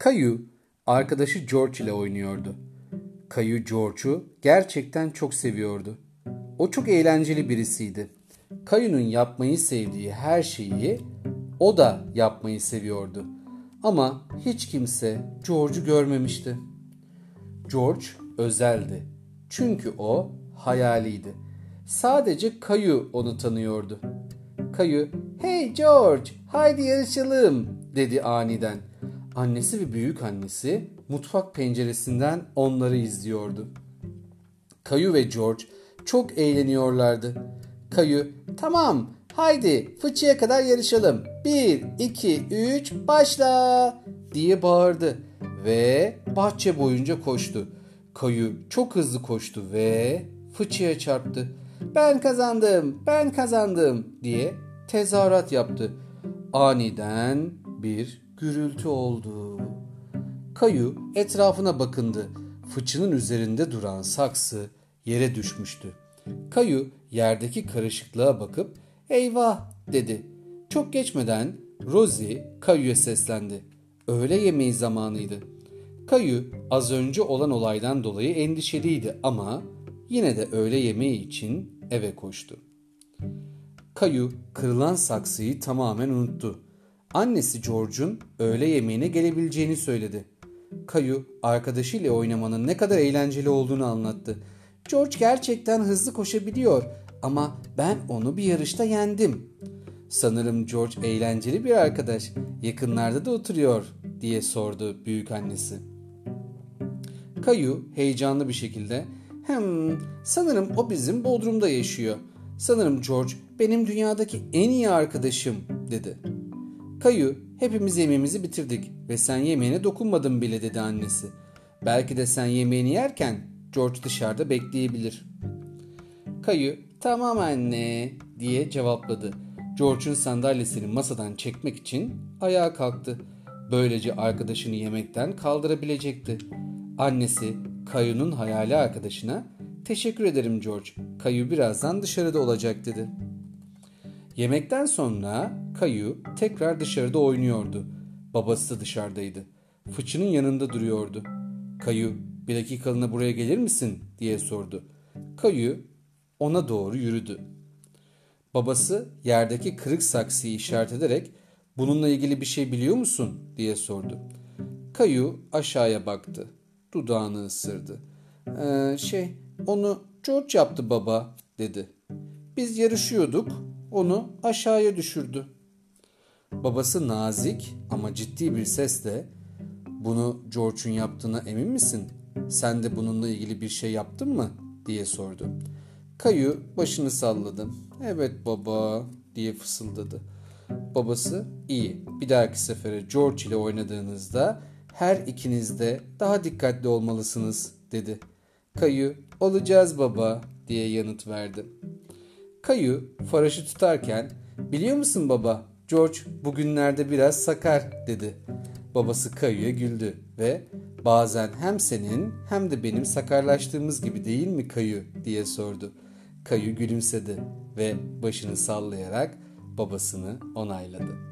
Kayu arkadaşı George ile oynuyordu. Kayu George'u gerçekten çok seviyordu. O çok eğlenceli birisiydi. Kayu'nun yapmayı sevdiği her şeyi o da yapmayı seviyordu. Ama hiç kimse George'u görmemişti. George özeldi. Çünkü o hayaliydi. Sadece Kayu onu tanıyordu. Kayu, "Hey George, haydi yarışalım." dedi aniden. Annesi ve büyük annesi mutfak penceresinden onları izliyordu. Kayu ve George çok eğleniyorlardı. Kayu, "Tamam, haydi fıçıya kadar yarışalım. Bir, iki, üç, başla!" diye bağırdı ve bahçe boyunca koştu. Kayu çok hızlı koştu ve fıçıya çarptı. Ben kazandım, ben kazandım diye tezahürat yaptı. Aniden bir gürültü oldu. Kayu etrafına bakındı. Fıçının üzerinde duran saksı yere düşmüştü. Kayu yerdeki karışıklığa bakıp eyvah dedi. Çok geçmeden Rosie Kayu'ya seslendi. Öğle yemeği zamanıydı. Kayu az önce olan olaydan dolayı endişeliydi ama yine de öğle yemeği için eve koştu. Kayu kırılan saksıyı tamamen unuttu. Annesi George'un öğle yemeğine gelebileceğini söyledi. Kayu arkadaşıyla oynamanın ne kadar eğlenceli olduğunu anlattı. George gerçekten hızlı koşabiliyor ama ben onu bir yarışta yendim. Sanırım George eğlenceli bir arkadaş. Yakınlarda da oturuyor diye sordu büyük annesi. Kayu heyecanlı bir şekilde hem sanırım o bizim Bodrum'da yaşıyor. Sanırım George benim dünyadaki en iyi arkadaşım dedi. Kayu hepimiz yemeğimizi bitirdik ve sen yemeğine dokunmadın bile dedi annesi. Belki de sen yemeğini yerken George dışarıda bekleyebilir. Kayu tamam anne diye cevapladı. George'un sandalyesini masadan çekmek için ayağa kalktı. Böylece arkadaşını yemekten kaldırabilecekti. Annesi Kayu'nun hayali arkadaşına teşekkür ederim George. Kayu birazdan dışarıda olacak dedi. Yemekten sonra Kayu tekrar dışarıda oynuyordu. Babası da dışarıdaydı. Fıçının yanında duruyordu. Kayu bir dakikalığına buraya gelir misin diye sordu. Kayu ona doğru yürüdü. Babası yerdeki kırık saksıyı işaret ederek bununla ilgili bir şey biliyor musun diye sordu. Kayu aşağıya baktı. Dudağını ısırdı. Ee, şey onu George yaptı baba dedi. Biz yarışıyorduk onu aşağıya düşürdü. Babası nazik ama ciddi bir sesle bunu George'un yaptığına emin misin? Sen de bununla ilgili bir şey yaptın mı? diye sordu. Kayu başını salladı. Evet baba diye fısıldadı. Babası iyi bir dahaki sefere George ile oynadığınızda her ikiniz de daha dikkatli olmalısınız dedi. Kayu olacağız baba diye yanıt verdi. Kayu faraşı tutarken biliyor musun baba George bugünlerde biraz sakar dedi. Babası Kayu'ya güldü ve bazen hem senin hem de benim sakarlaştığımız gibi değil mi Kayu diye sordu. Kayu gülümsedi ve başını sallayarak babasını onayladı.